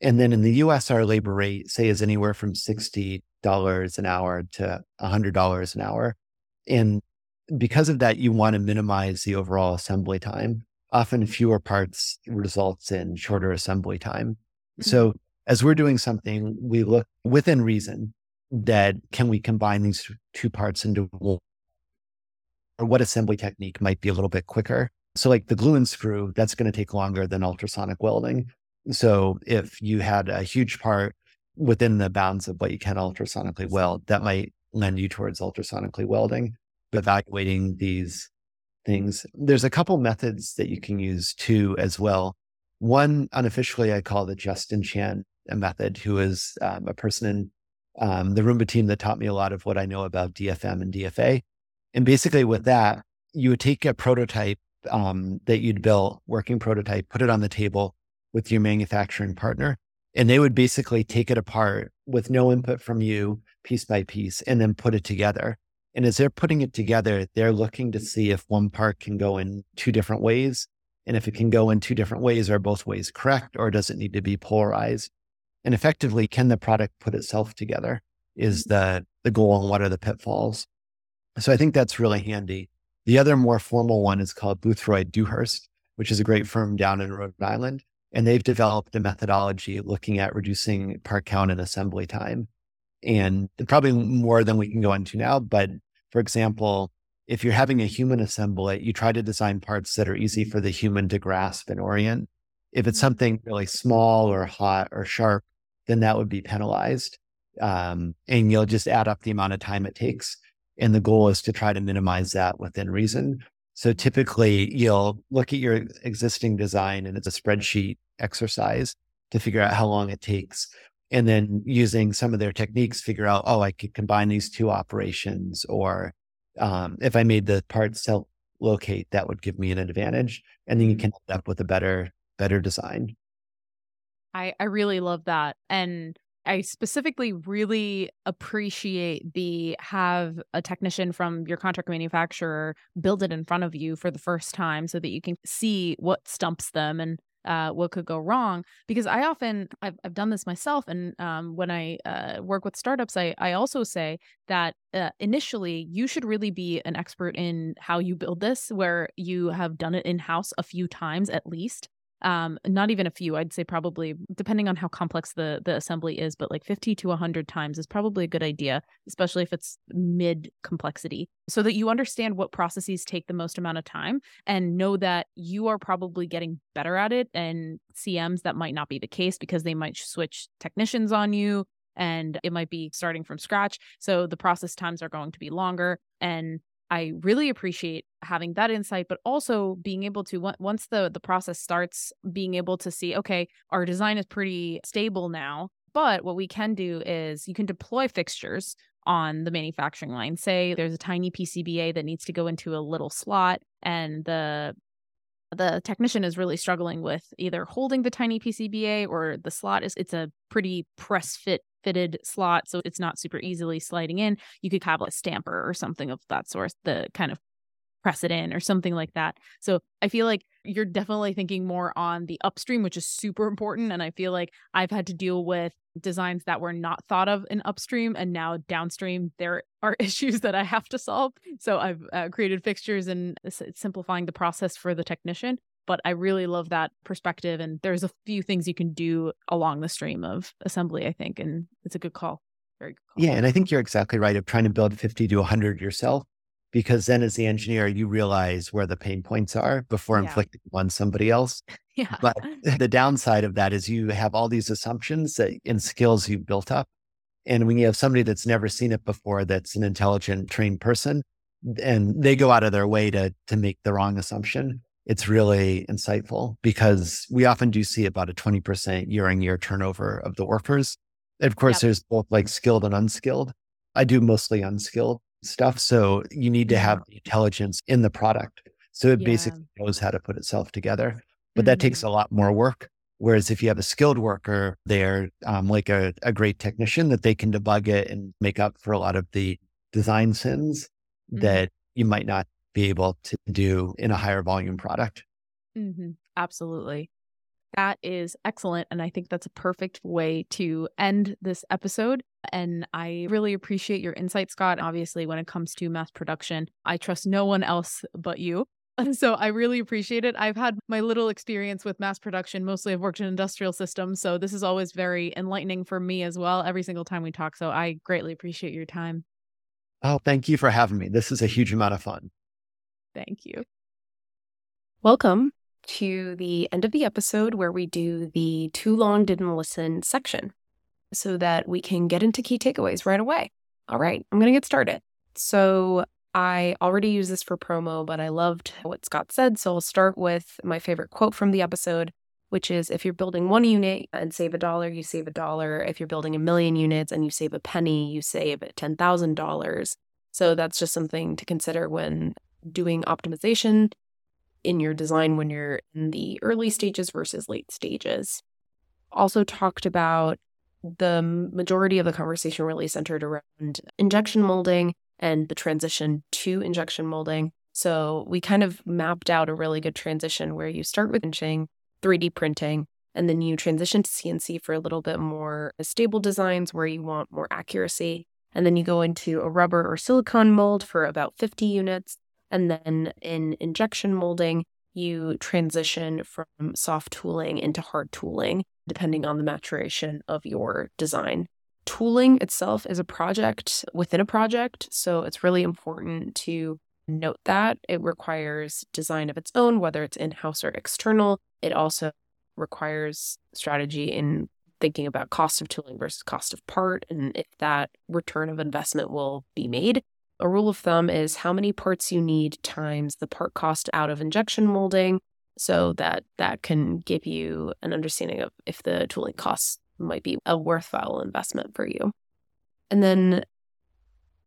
And then in the US, our labor rate, say, is anywhere from $60 an hour to $100 an hour. And because of that, you want to minimize the overall assembly time. Often fewer parts results in shorter assembly time. Mm-hmm. So as we're doing something, we look within reason that can we combine these two parts into one? Or what assembly technique might be a little bit quicker so, like the glue and screw, that's going to take longer than ultrasonic welding. So, if you had a huge part within the bounds of what you can ultrasonically weld, that might lend you towards ultrasonically welding. Evaluating these things, there's a couple methods that you can use too, as well. One unofficially, I call the Justin Chan method, who is um, a person in um, the Roomba team that taught me a lot of what I know about DFM and DFA. And basically, with that, you would take a prototype um, that you'd built, working prototype, put it on the table with your manufacturing partner, and they would basically take it apart with no input from you, piece by piece, and then put it together. And as they're putting it together, they're looking to see if one part can go in two different ways. And if it can go in two different ways, are both ways correct, or does it need to be polarized? And effectively, can the product put itself together? Is the, the goal, and what are the pitfalls? So I think that's really handy. The other more formal one is called Boothroyd Dewhurst, which is a great firm down in Rhode Island. And they've developed a methodology looking at reducing part count and assembly time. And probably more than we can go into now. But for example, if you're having a human assemble it, you try to design parts that are easy for the human to grasp and orient. If it's mm-hmm. something really small or hot or sharp, then that would be penalized. Um, and you'll just add up the amount of time it takes. And the goal is to try to minimize that within reason. So typically you'll look at your existing design and it's a spreadsheet exercise to figure out how long it takes. And then using some of their techniques, figure out, oh, I could combine these two operations. Or um, if I made the part self locate, that would give me an advantage. And then you mm-hmm. can end up with a better, better design. I, I really love that. And I specifically really appreciate the have a technician from your contract manufacturer build it in front of you for the first time so that you can see what stumps them and uh, what could go wrong because i often i've, I've done this myself and um, when i uh, work with startups I, I also say that uh, initially you should really be an expert in how you build this where you have done it in house a few times at least um, not even a few. I'd say probably depending on how complex the the assembly is, but like 50 to 100 times is probably a good idea, especially if it's mid complexity, so that you understand what processes take the most amount of time and know that you are probably getting better at it. And CMs that might not be the case because they might switch technicians on you and it might be starting from scratch. So the process times are going to be longer. And I really appreciate having that insight, but also being able to once the the process starts, being able to see, okay, our design is pretty stable now. But what we can do is you can deploy fixtures on the manufacturing line. Say there's a tiny PCBA that needs to go into a little slot, and the the technician is really struggling with either holding the tiny PCBA or the slot is it's a pretty press fit fitted slot so it's not super easily sliding in. You could have a stamper or something of that sort the kind of press it in or something like that. So i feel like you're definitely thinking more on the upstream which is super important and i feel like i've had to deal with designs that were not thought of in upstream and now downstream there are *laughs* issues that i have to solve. So i've uh, created fixtures and simplifying the process for the technician but I really love that perspective. And there's a few things you can do along the stream of assembly, I think. And it's a good call. Very good call. Yeah. And I think you're exactly right of trying to build 50 to 100 yourself, because then as the engineer, you realize where the pain points are before yeah. inflicting on somebody else. *laughs* Yeah. But *laughs* the downside of that is you have all these assumptions that, and skills you've built up. And when you have somebody that's never seen it before, that's an intelligent, trained person, and they go out of their way to to make the wrong assumption, it's really insightful because we often do see about a 20% year on year turnover of the workers. And of course, yep. there's both like skilled and unskilled. I do mostly unskilled stuff. So you need to have the intelligence in the product. So it yeah. basically knows how to put itself together. But mm-hmm. that takes mm-hmm. a lot more work. Whereas if you have a skilled worker there, um, like a, a great technician, that they can debug it and make up for a lot of the design sins mm-hmm. that you might not be able to do in a higher volume product. Mm-hmm. Absolutely. That is excellent. And I think that's a perfect way to end this episode. And I really appreciate your insight, Scott. Obviously, when it comes to mass production, I trust no one else but you. *laughs* So I really appreciate it. I've had my little experience with mass production. Mostly I've worked in industrial systems. So this is always very enlightening for me as well every single time we talk. So I greatly appreciate your time. Oh, thank you for having me. This is a huge amount of fun. Thank you. Welcome to the end of the episode where we do the too long didn't listen section so that we can get into key takeaways right away. All right, I'm going to get started. So, I already use this for promo, but I loved what Scott said. So, I'll start with my favorite quote from the episode, which is if you're building one unit and save a dollar, you save a dollar. If you're building a million units and you save a penny, you save $10,000. So, that's just something to consider when doing optimization in your design when you're in the early stages versus late stages. Also, talked about the majority of the conversation really centered around injection molding and the transition to injection molding. So, we kind of mapped out a really good transition where you start with inching, 3D printing, and then you transition to CNC for a little bit more stable designs where you want more accuracy. And then you go into a rubber or silicone mold for about 50 units. And then in injection molding, you transition from soft tooling into hard tooling, depending on the maturation of your design. Tooling itself is a project within a project. So it's really important to note that it requires design of its own, whether it's in house or external. It also requires strategy in thinking about cost of tooling versus cost of part and if that return of investment will be made a rule of thumb is how many parts you need times the part cost out of injection molding so that that can give you an understanding of if the tooling costs might be a worthwhile investment for you. And then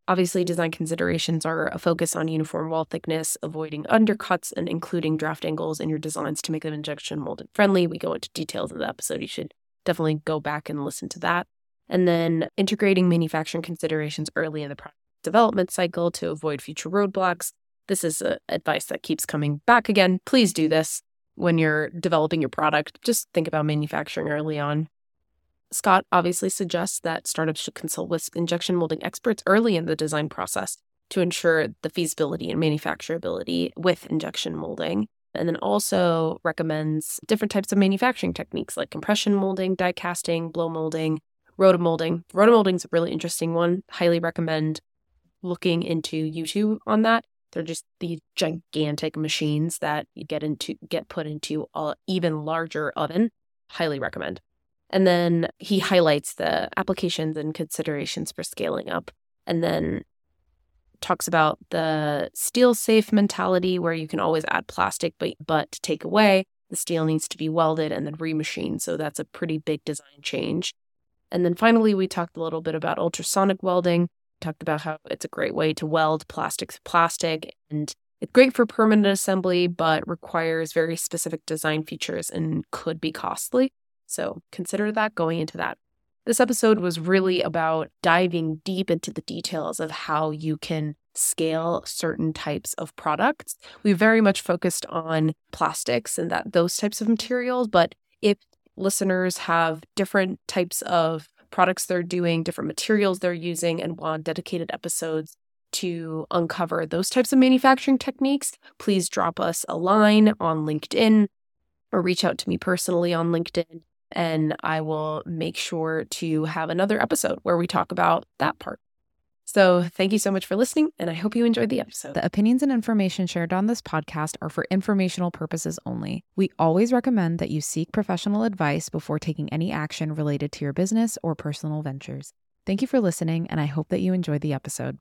obviously design considerations are a focus on uniform wall thickness, avoiding undercuts and including draft angles in your designs to make them injection molded friendly. We go into details in the episode. You should definitely go back and listen to that. And then integrating manufacturing considerations early in the project development cycle to avoid future roadblocks. This is uh, advice that keeps coming back again. Please do this when you're developing your product. Just think about manufacturing early on. Scott obviously suggests that startups should consult with injection molding experts early in the design process to ensure the feasibility and manufacturability with injection molding. and then also recommends different types of manufacturing techniques like compression molding, die casting, blow molding, rotomolding. Rotomolding is a really interesting one. Highly recommend looking into YouTube on that. They're just these gigantic machines that you get into get put into an even larger oven. Highly recommend. And then he highlights the applications and considerations for scaling up. And then talks about the steel safe mentality where you can always add plastic but but to take away the steel needs to be welded and then remachined so that's a pretty big design change and then finally we talked a little bit about ultrasonic welding talked about how it's a great way to weld plastic to plastic and it's great for permanent assembly but requires very specific design features and could be costly so consider that going into that this episode was really about diving deep into the details of how you can scale certain types of products. We very much focused on plastics and that those types of materials, but if listeners have different types of products they're doing, different materials they're using and want dedicated episodes to uncover those types of manufacturing techniques, please drop us a line on LinkedIn or reach out to me personally on LinkedIn and I will make sure to have another episode where we talk about that part. So, thank you so much for listening, and I hope you enjoyed the episode. The opinions and information shared on this podcast are for informational purposes only. We always recommend that you seek professional advice before taking any action related to your business or personal ventures. Thank you for listening, and I hope that you enjoyed the episode.